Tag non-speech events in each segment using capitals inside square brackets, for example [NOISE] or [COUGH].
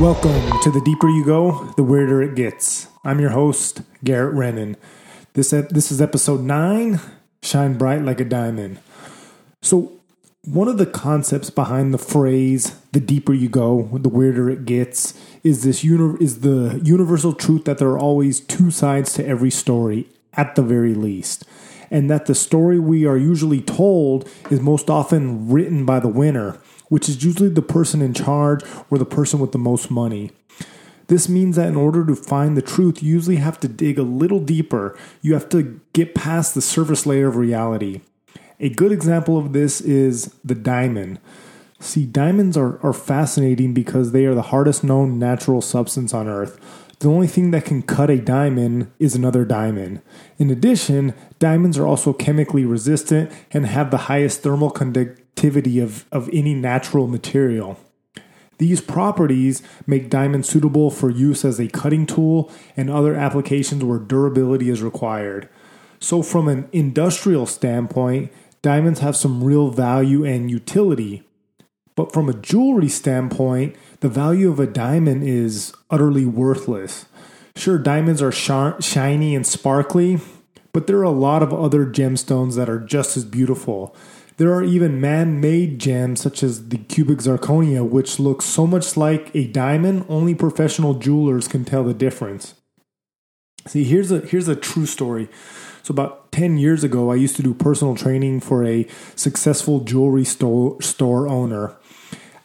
Welcome to The Deeper You Go, The Weirder It Gets. I'm your host, Garrett Rennan. This, this is episode 9 Shine Bright Like a Diamond. So, one of the concepts behind the phrase "the deeper you go, the weirder it gets" is this uni- is the universal truth that there are always two sides to every story, at the very least, and that the story we are usually told is most often written by the winner, which is usually the person in charge or the person with the most money. This means that in order to find the truth, you usually have to dig a little deeper. You have to get past the surface layer of reality. A good example of this is the diamond. See, diamonds are, are fascinating because they are the hardest known natural substance on Earth. The only thing that can cut a diamond is another diamond. In addition, diamonds are also chemically resistant and have the highest thermal conductivity of, of any natural material. These properties make diamonds suitable for use as a cutting tool and other applications where durability is required. So, from an industrial standpoint, diamonds have some real value and utility. But from a jewelry standpoint, the value of a diamond is utterly worthless. Sure, diamonds are sh- shiny and sparkly, but there are a lot of other gemstones that are just as beautiful. There are even man made gems such as the cubic zirconia, which looks so much like a diamond, only professional jewelers can tell the difference. See, here's a here's a true story. So about 10 years ago, I used to do personal training for a successful jewelry store, store owner.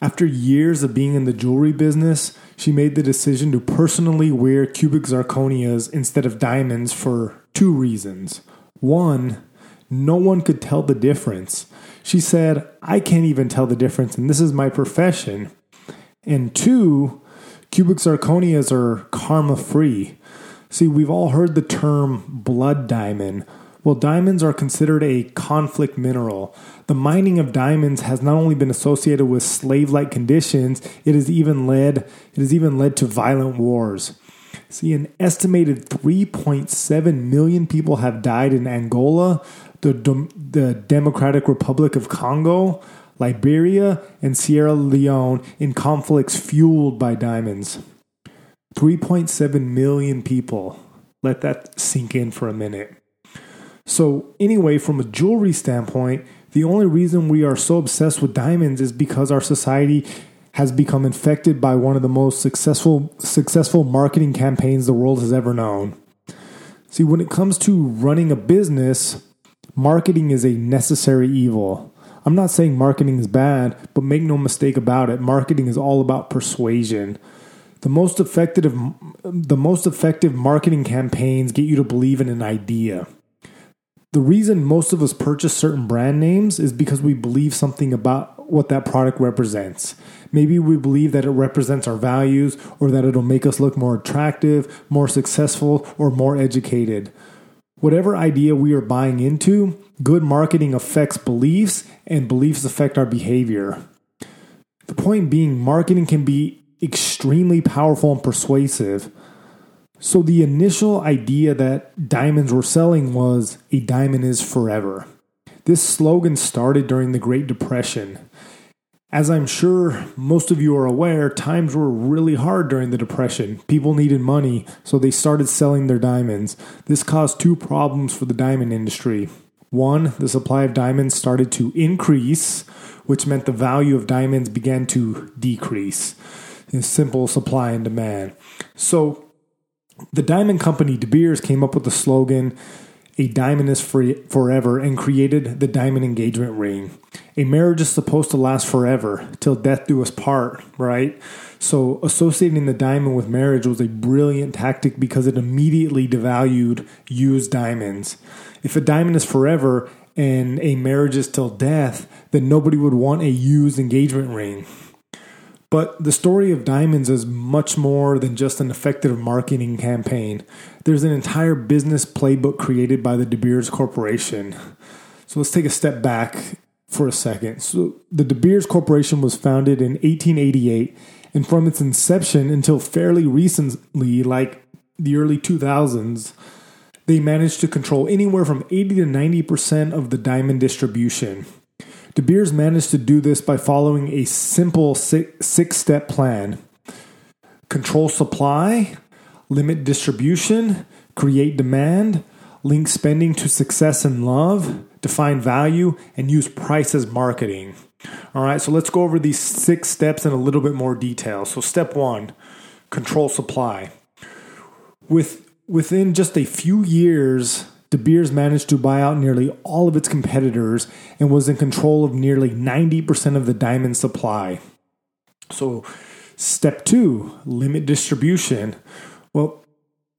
After years of being in the jewelry business, she made the decision to personally wear cubic zirconias instead of diamonds for two reasons. One, no one could tell the difference. She said, I can't even tell the difference, and this is my profession. And two, cubic zirconias are karma free. See, we've all heard the term blood diamond. Well, diamonds are considered a conflict mineral. The mining of diamonds has not only been associated with slave-like conditions, it has even led it has even led to violent wars. See, an estimated 3.7 million people have died in Angola, the, the Democratic Republic of Congo, Liberia, and Sierra Leone in conflicts fueled by diamonds. 3.7 million people. Let that sink in for a minute. So, anyway, from a jewelry standpoint, the only reason we are so obsessed with diamonds is because our society has become infected by one of the most successful successful marketing campaigns the world has ever known. See, when it comes to running a business, marketing is a necessary evil. I'm not saying marketing is bad, but make no mistake about it, marketing is all about persuasion. The most effective the most effective marketing campaigns get you to believe in an idea. The reason most of us purchase certain brand names is because we believe something about what that product represents. Maybe we believe that it represents our values or that it'll make us look more attractive, more successful, or more educated. Whatever idea we are buying into, good marketing affects beliefs and beliefs affect our behavior. The point being, marketing can be extremely powerful and persuasive. So, the initial idea that diamonds were selling was a diamond is forever. This slogan started during the Great Depression. As I'm sure most of you are aware, times were really hard during the Depression. People needed money, so they started selling their diamonds. This caused two problems for the diamond industry. One, the supply of diamonds started to increase, which meant the value of diamonds began to decrease simple supply and demand. So the diamond company De Beers came up with the slogan a diamond is free forever and created the diamond engagement ring. A marriage is supposed to last forever till death do us part, right? So associating the diamond with marriage was a brilliant tactic because it immediately devalued used diamonds. If a diamond is forever and a marriage is till death, then nobody would want a used engagement ring. But the story of diamonds is much more than just an effective marketing campaign. There's an entire business playbook created by the De Beers Corporation. So let's take a step back for a second. So the De Beers Corporation was founded in 1888, and from its inception until fairly recently, like the early 2000s, they managed to control anywhere from 80 to 90% of the diamond distribution. De Beers managed to do this by following a simple six step plan. control supply, limit distribution, create demand, link spending to success and love, define value, and use price as marketing. All right, so let's go over these six steps in a little bit more detail. So, step one control supply. With, within just a few years, De Beers managed to buy out nearly all of its competitors and was in control of nearly 90% of the diamond supply. So, step two limit distribution. Well,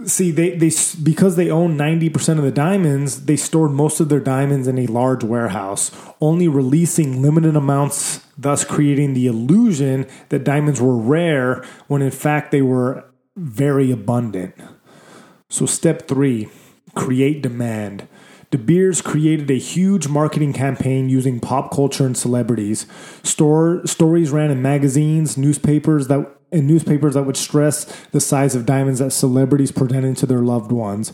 see they they because they own 90% of the diamonds they stored most of their diamonds in a large warehouse only releasing limited amounts thus creating the illusion that diamonds were rare when in fact they were very abundant so step 3 create demand De Beers created a huge marketing campaign using pop culture and celebrities. Store, stories ran in magazines, newspapers that in newspapers that would stress the size of diamonds that celebrities presented to their loved ones.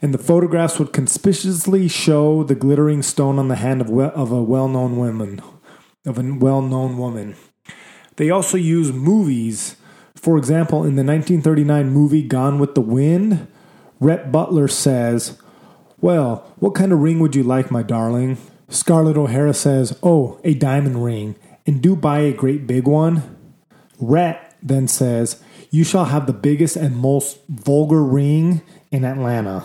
And the photographs would conspicuously show the glittering stone on the hand of, we- of a well-known woman, of a well-known woman. They also use movies. For example, in the 1939 movie Gone with the Wind, Rhett Butler says, "Well, what kind of ring would you like, my darling?" Scarlett O'Hara says, "Oh, a diamond ring, and do buy a great big one." Rhett then says, You shall have the biggest and most vulgar ring in Atlanta.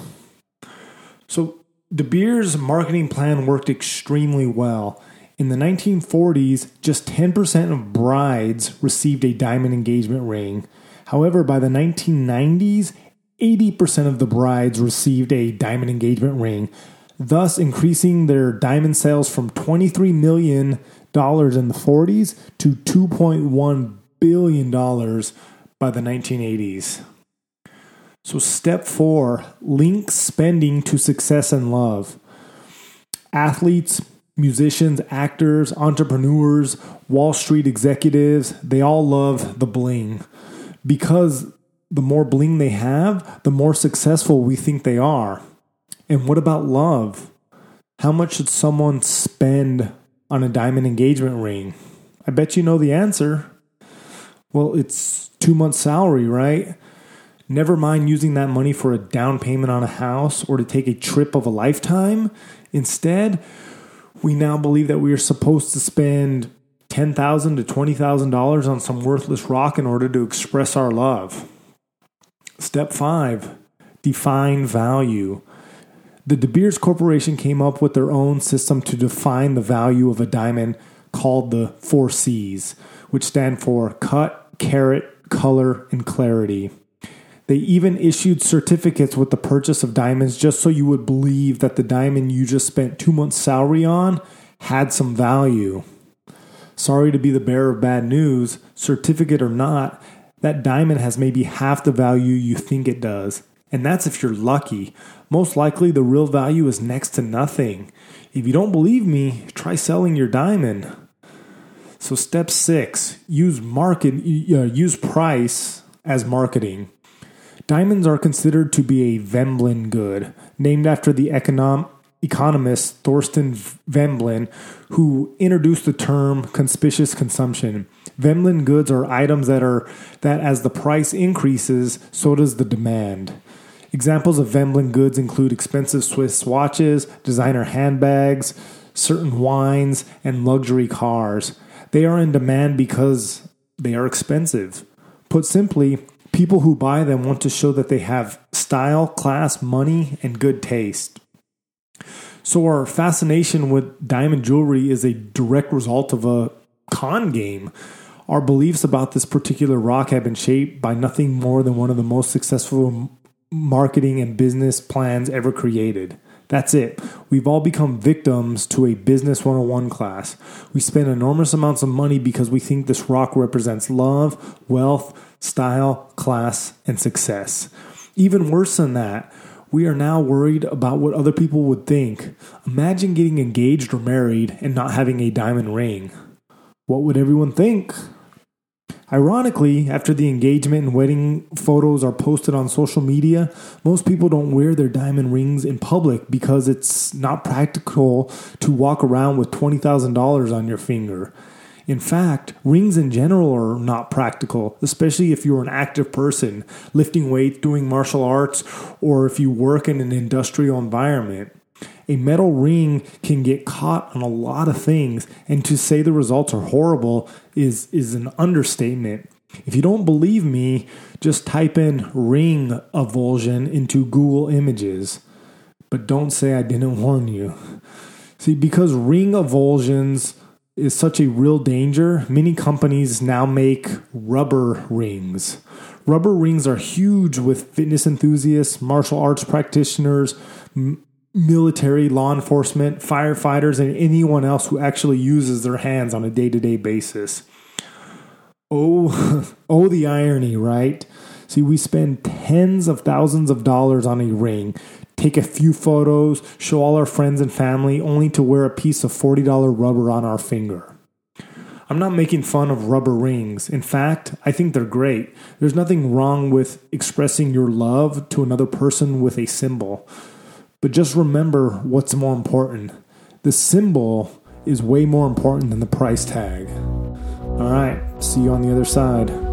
So De Beers' marketing plan worked extremely well. In the 1940s, just 10% of brides received a diamond engagement ring. However, by the 1990s, 80% of the brides received a diamond engagement ring, thus increasing their diamond sales from $23 million in the 40s to 2.1 billion dollars by the 1980s. So, step four link spending to success and love. Athletes, musicians, actors, entrepreneurs, Wall Street executives, they all love the bling because the more bling they have, the more successful we think they are. And what about love? How much should someone spend on a diamond engagement ring? I bet you know the answer. Well, it's two months' salary, right? Never mind using that money for a down payment on a house or to take a trip of a lifetime. Instead, we now believe that we are supposed to spend 10,000 to $20,000 on some worthless rock in order to express our love. Step five define value. The De Beers Corporation came up with their own system to define the value of a diamond called the four C's, which stand for cut, carat, color, and clarity. They even issued certificates with the purchase of diamonds just so you would believe that the diamond you just spent two months' salary on had some value. Sorry to be the bearer of bad news, certificate or not, that diamond has maybe half the value you think it does. And that's if you're lucky. Most likely, the real value is next to nothing. If you don't believe me, try selling your diamond. So step six: use market, uh, use price as marketing. Diamonds are considered to be a Veblen good, named after the econom- economist Thorstein Veblen, who introduced the term conspicuous consumption. Veblen goods are items that are that as the price increases, so does the demand. Examples of Veblen goods include expensive Swiss watches, designer handbags, certain wines, and luxury cars. They are in demand because they are expensive. Put simply, people who buy them want to show that they have style, class, money, and good taste. So, our fascination with diamond jewelry is a direct result of a con game. Our beliefs about this particular rock have been shaped by nothing more than one of the most successful marketing and business plans ever created. That's it. We've all become victims to a business 101 class. We spend enormous amounts of money because we think this rock represents love, wealth, style, class, and success. Even worse than that, we are now worried about what other people would think. Imagine getting engaged or married and not having a diamond ring. What would everyone think? Ironically, after the engagement and wedding photos are posted on social media, most people don't wear their diamond rings in public because it's not practical to walk around with $20,000 on your finger. In fact, rings in general are not practical, especially if you're an active person, lifting weights, doing martial arts, or if you work in an industrial environment. A metal ring can get caught on a lot of things, and to say the results are horrible is, is an understatement. If you don't believe me, just type in ring avulsion into Google Images. But don't say I didn't warn you. See, because ring avulsions is such a real danger, many companies now make rubber rings. Rubber rings are huge with fitness enthusiasts, martial arts practitioners, m- military, law enforcement, firefighters, and anyone else who actually uses their hands on a day to day basis. Oh, [LAUGHS] oh, the irony, right? See, we spend tens of thousands of dollars on a ring, take a few photos, show all our friends and family, only to wear a piece of $40 rubber on our finger. I'm not making fun of rubber rings. In fact, I think they're great. There's nothing wrong with expressing your love to another person with a symbol. But just remember what's more important. The symbol is way more important than the price tag. All right, see you on the other side.